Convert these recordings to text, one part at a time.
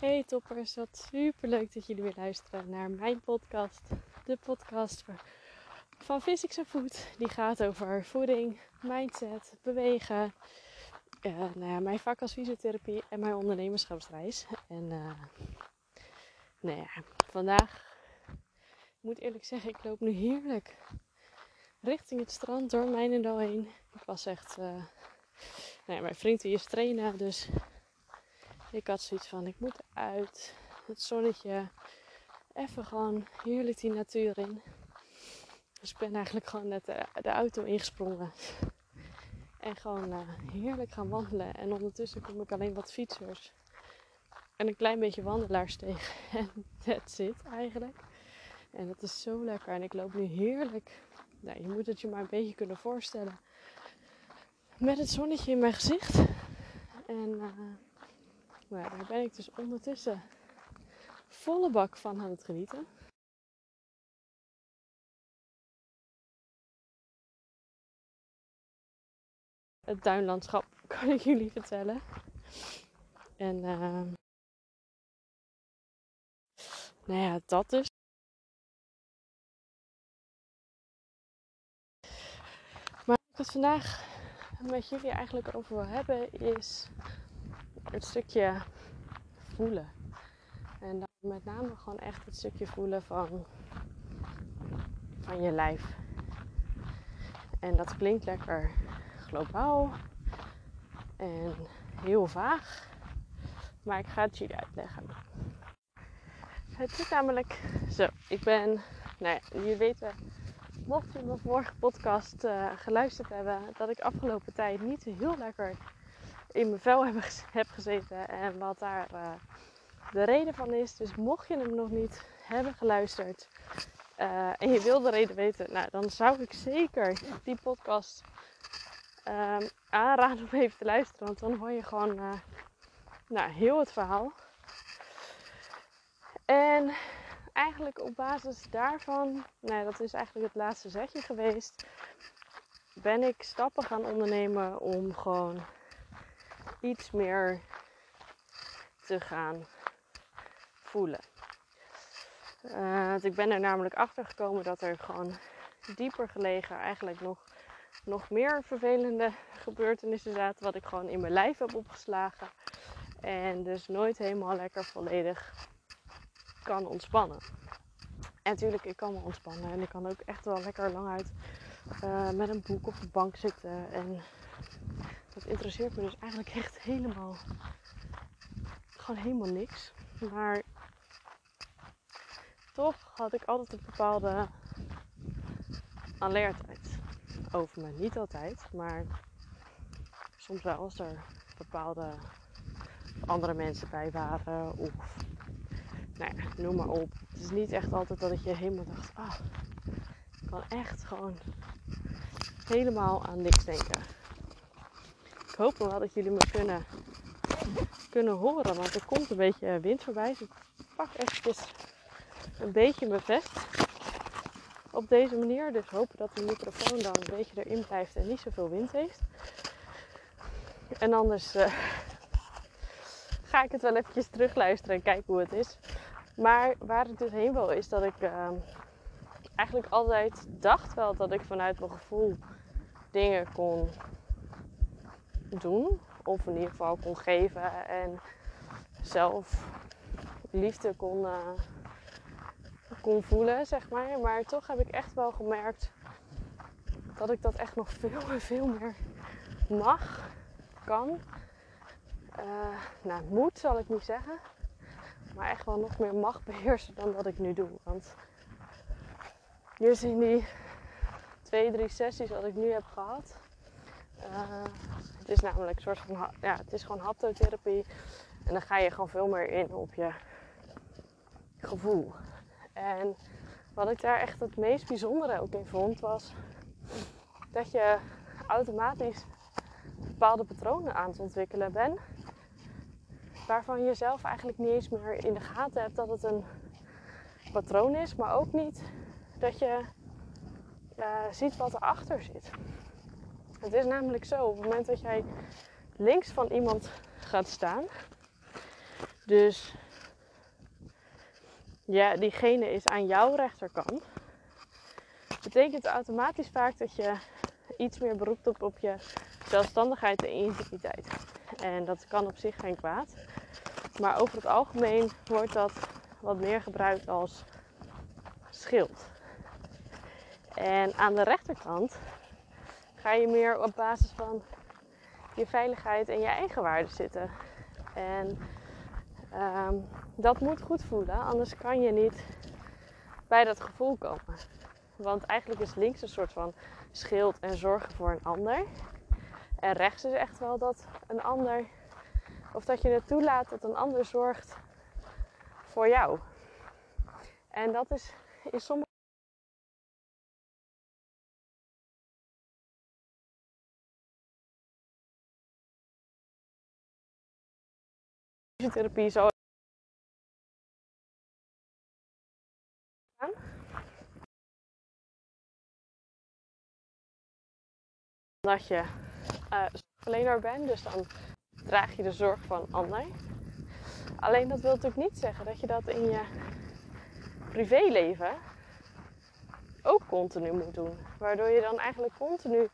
Hey toppers, wat super leuk dat jullie weer luisteren naar mijn podcast. De podcast van Physics and Food. Die gaat over voeding, mindset, bewegen. Uh, nou ja, mijn vak als fysiotherapie en mijn ondernemerschapsreis. En uh, nou ja, vandaag, ik moet eerlijk zeggen, ik loop nu heerlijk richting het strand door Mijnendal heen. Ik was echt, uh, nou ja, mijn vriend die is trainen, dus ik had zoiets van, ik moet uit. Het zonnetje. Even gewoon heerlijk die natuur in. Dus ik ben eigenlijk gewoon net de, auto ingesprongen. En gewoon uh, heerlijk gaan wandelen. En ondertussen kom ik alleen wat fietsers. En een klein beetje wandelaars tegen. En that's it eigenlijk. En dat is zo lekker. En ik loop nu heerlijk. Nou, je moet het je maar een beetje kunnen voorstellen. Met het zonnetje in mijn gezicht. En... Uh, maar daar ben ik dus ondertussen volle bak van aan het genieten. Het tuinlandschap kan ik jullie vertellen. En uh, nou ja, dat dus. Maar wat ik vandaag met jullie eigenlijk over wil hebben is het stukje voelen. En dan met name gewoon echt het stukje voelen van, van je lijf. En dat klinkt lekker globaal en heel vaag. Maar ik ga het jullie uitleggen. Het is namelijk zo. Ik ben, nou ja, jullie weten, mocht je mijn vorige podcast uh, geluisterd hebben, dat ik afgelopen tijd niet heel lekker in mijn vel heb, gezeten en wat daar uh, de reden van is. Dus mocht je hem nog niet hebben geluisterd uh, en je wil de reden weten, nou, dan zou ik zeker die podcast uh, aanraden om even te luisteren. Want dan hoor je gewoon uh, nou, heel het verhaal. En eigenlijk op basis daarvan, nou, dat is eigenlijk het laatste zetje geweest, ben ik stappen gaan ondernemen om gewoon iets meer te gaan voelen. Uh, ik ben er namelijk achter gekomen dat er gewoon dieper gelegen eigenlijk nog, nog meer vervelende gebeurtenissen zaten. Wat ik gewoon in mijn lijf heb opgeslagen. En dus nooit helemaal lekker volledig kan ontspannen. En natuurlijk, ik kan me ontspannen. En ik kan ook echt wel lekker lang uit uh, met een boek op de bank zitten. En dat interesseert me dus eigenlijk echt helemaal, gewoon helemaal niks. Maar toch had ik altijd een bepaalde alertheid over me. Niet altijd, maar soms wel als er bepaalde andere mensen bij waren of nou ja, noem maar op. Het is niet echt altijd dat ik je helemaal dacht, ah, ik kan echt gewoon helemaal aan niks denken hoop wel dat jullie me kunnen, kunnen horen. Want er komt een beetje wind voorbij. Dus ik pak eventjes een beetje mijn vest. Op deze manier. Dus hopen dat de microfoon dan een beetje erin blijft en niet zoveel wind heeft. En anders uh, ga ik het wel eventjes terugluisteren en kijken hoe het is. Maar waar ik dus heen wil is dat ik uh, eigenlijk altijd dacht wel dat ik vanuit mijn gevoel dingen kon doen. Of in ieder geval kon geven en zelf liefde kon, uh, kon voelen, zeg maar. Maar toch heb ik echt wel gemerkt dat ik dat echt nog veel en veel meer mag, kan. Uh, nou, moet zal ik niet zeggen. Maar echt wel nog meer mag beheersen dan dat ik nu doe. Want hier in die twee, drie sessies wat ik nu heb gehad. Uh, is namelijk een soort van, ja, het is gewoon haptotherapie. En dan ga je gewoon veel meer in op je gevoel. En wat ik daar echt het meest bijzondere ook in vond, was dat je automatisch bepaalde patronen aan het ontwikkelen bent. Waarvan je zelf eigenlijk niet eens meer in de gaten hebt dat het een patroon is, maar ook niet dat je uh, ziet wat erachter zit. Het is namelijk zo, op het moment dat jij links van iemand gaat staan, dus ja, diegene is aan jouw rechterkant, betekent automatisch vaak dat je iets meer beroept op, op je zelfstandigheid en integriteit. En dat kan op zich geen kwaad. Maar over het algemeen wordt dat wat meer gebruikt als schild. En aan de rechterkant ga je meer op basis van je veiligheid en je eigen waarde zitten. En ehm, dat moet goed voelen, anders kan je niet bij dat gevoel komen. Want eigenlijk is links een soort van schild en zorgen voor een ander. En rechts is echt wel dat een ander, of dat je het toelaat dat een ander zorgt voor jou. En dat is in sommige therapie zo dat je uh, zorgverlener bent, dus dan draag je de zorg van een ander. Alleen dat wil natuurlijk niet zeggen dat je dat in je privéleven ook continu moet doen. Waardoor je dan eigenlijk continu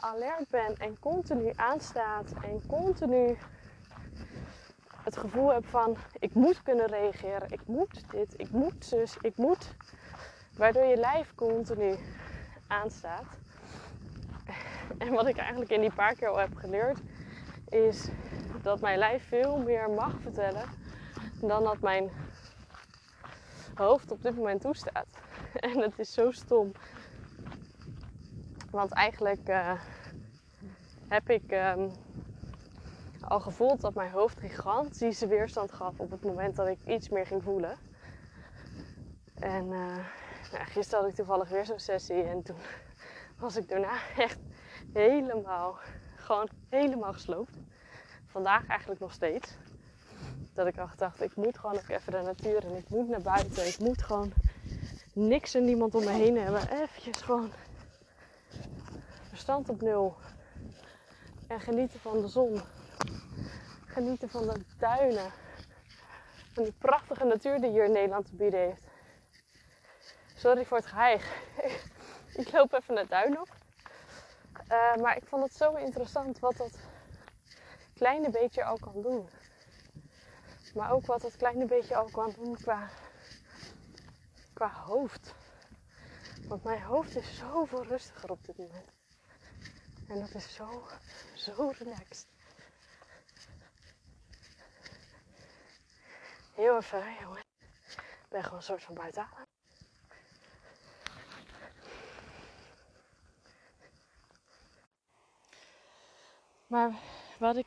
alert bent en continu aanstaat en continu het gevoel hebt van ik moet kunnen reageren, ik moet dit, ik moet zus, ik moet. Waardoor je lijf continu aanstaat. En wat ik eigenlijk in die paar keer al heb geleerd, is dat mijn lijf veel meer mag vertellen dan dat mijn hoofd op dit moment toestaat. En het is zo stom. Want eigenlijk uh, heb ik um, al gevoeld dat mijn hoofd gigantische weerstand gaf op het moment dat ik iets meer ging voelen. En uh, nou, gisteren had ik toevallig weer zo'n sessie en toen was ik daarna echt helemaal, gewoon helemaal gesloopt. Vandaag eigenlijk nog steeds. Dat ik echt dacht, ik moet gewoon ook even de natuur en ik moet naar buiten. Ik moet gewoon niks en niemand om me heen hebben. Eventjes gewoon verstand op nul. En genieten van de zon. Genieten van de duinen. Van die prachtige natuur die hier in Nederland te bieden heeft. Sorry voor het geheig. ik loop even naar duin op. Uh, maar ik vond het zo interessant wat dat kleine beetje al kan doen. Maar ook wat dat kleine beetje al kan doen qua, qua hoofd. Want mijn hoofd is zoveel rustiger op dit moment. En dat is zo, zo relaxed. Heel even, jongen. Ik ben gewoon een soort van buiten. Maar wat ik.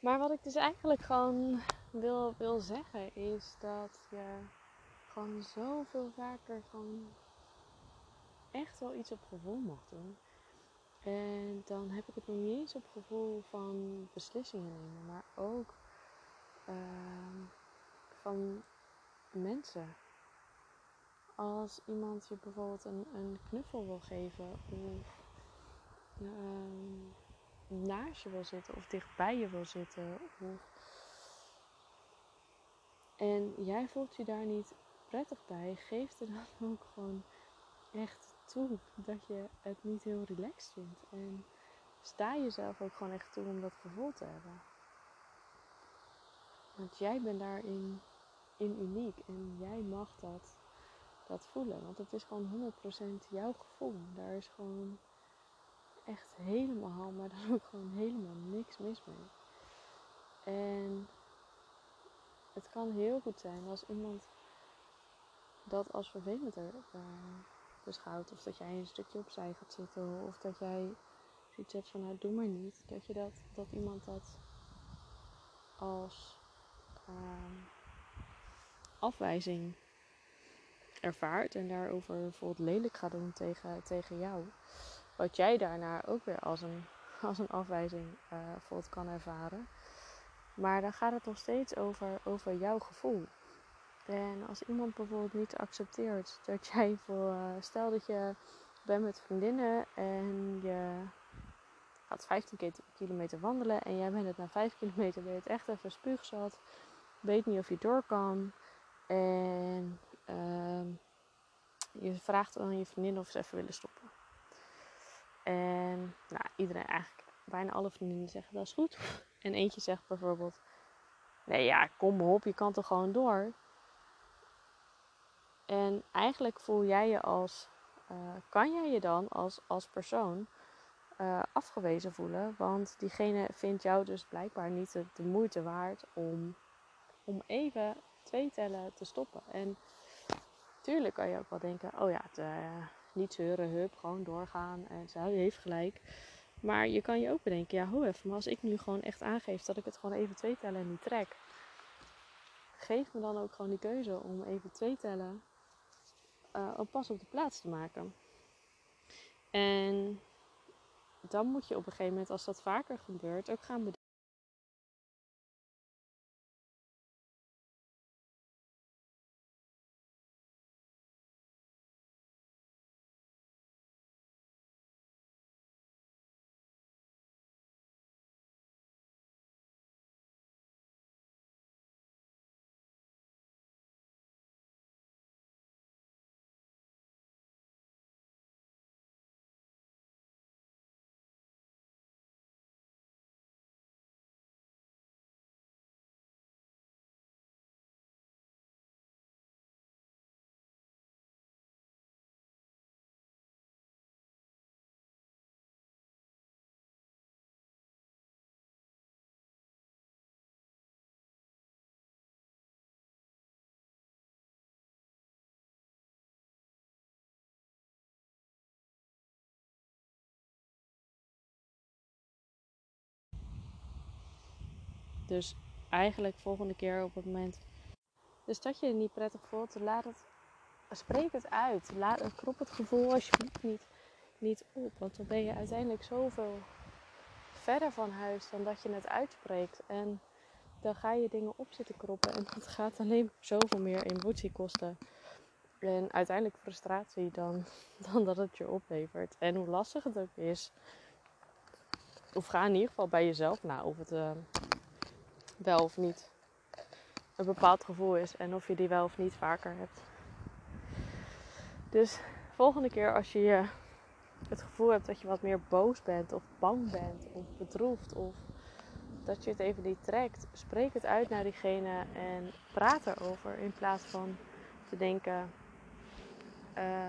Maar wat ik dus eigenlijk gewoon wil, wil zeggen is dat je gewoon zoveel vaker gewoon echt wel iets op gevoel mag doen. En dan heb ik het nog niet eens op gevoel van beslissingen nemen, maar ook uh, van mensen. Als iemand je bijvoorbeeld een, een knuffel wil geven of uh, naast je wil zitten of dichtbij je wil zitten. Of... En jij voelt je daar niet prettig bij, geef er dan ook gewoon echt toe dat je het niet heel relaxed vindt. En sta jezelf ook gewoon echt toe om dat gevoel te hebben. Want jij bent daarin in uniek en jij mag dat, dat voelen. Want het is gewoon 100% jouw gevoel. Daar is gewoon echt helemaal, maar dan ook gewoon helemaal niks mis mee. En het kan heel goed zijn als iemand dat als vervelend beschouwt. Of dat jij een stukje opzij gaat zitten. Of dat jij zoiets hebt van nou doe maar niet. Dat, je dat, dat iemand dat als uh, afwijzing ervaart. En daarover bijvoorbeeld lelijk gaat doen tegen, tegen jou wat jij daarna ook weer als een, als een afwijzing uh, bijvoorbeeld kan ervaren. Maar dan gaat het nog steeds over, over jouw gevoel. En als iemand bijvoorbeeld niet accepteert dat jij voor. Uh, stel dat je bent met vriendinnen en je gaat 15 kilometer wandelen en jij bent het na 5 kilometer ben je het echt even spuugzat. weet niet of je door kan. En ehm, je vraagt aan je vriendin of ze even willen stoppen. En nou, iedereen eigenlijk, bijna alle vriendinnen zeggen dat is goed. En eentje zegt bijvoorbeeld, nee ja, kom op, je kan toch gewoon door. En eigenlijk voel jij je als, uh, kan jij je dan als, als persoon uh, afgewezen voelen. Want diegene vindt jou dus blijkbaar niet de, moeite waard om, om even twee tellen te stoppen. En tuurlijk kan je ook wel denken, oh ja, het, uh, niet zeuren, hup, gewoon doorgaan. En ze heeft gelijk. Maar je kan je ook bedenken, ja, hoe even, maar als ik nu gewoon echt aangeef dat ik het gewoon even twee tellen niet trek. Geef me dan ook gewoon die keuze om even twee tellen uh, pas op de plaats te maken. En dan moet je op een gegeven moment, als dat vaker gebeurt, ook gaan Dus eigenlijk volgende keer op het moment. Dus dat je je niet prettig voelt, laat het. Spreek het uit. Laat, krop het gevoel alsjeblieft niet, niet op. Want dan ben je uiteindelijk zoveel verder van huis dan dat je het uitspreekt. En dan ga je dingen op zitten kroppen. En dat gaat alleen zoveel meer emotie kosten. En uiteindelijk frustratie dan, dan dat het je oplevert. En hoe lastig het ook is. Of ga in ieder geval bij jezelf na of het, uh, wel of niet een bepaald gevoel is en of je die wel of niet vaker hebt. Dus volgende keer als je het gevoel hebt dat je wat meer boos bent of bang bent of bedroefd of dat je het even niet trekt, spreek het uit naar diegene en praat erover in plaats van te denken: uh,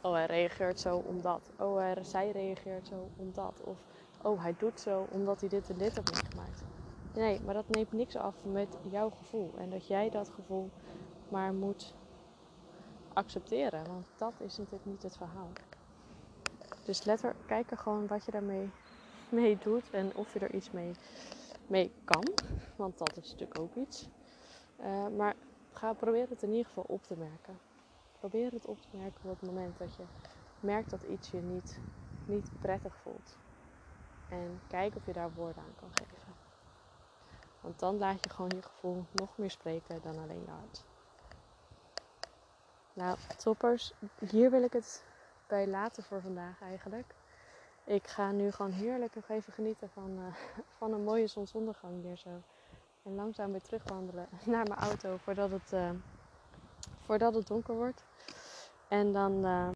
oh hij reageert zo omdat, oh hij, zij reageert zo omdat of oh hij doet zo omdat hij dit en dit heeft meegemaakt. Nee, maar dat neemt niks af met jouw gevoel. En dat jij dat gevoel maar moet accepteren. Want dat is natuurlijk niet het verhaal. Dus let er, kijk er gewoon wat je daarmee mee doet en of je er iets mee, mee kan. Want dat is natuurlijk ook iets. Uh, maar ga proberen het in ieder geval op te merken. Probeer het op te merken op het moment dat je merkt dat iets je niet, niet prettig voelt. En kijk of je daar woorden aan kan geven. Want dan laat je gewoon je gevoel nog meer spreken dan alleen je hart. Nou, toppers, hier wil ik het bij laten voor vandaag eigenlijk. Ik ga nu gewoon heerlijk nog even genieten van, uh, van een mooie zonsondergang weer zo. En langzaam weer terugwandelen naar mijn auto voordat het, uh, voordat het donker wordt. En dan uh,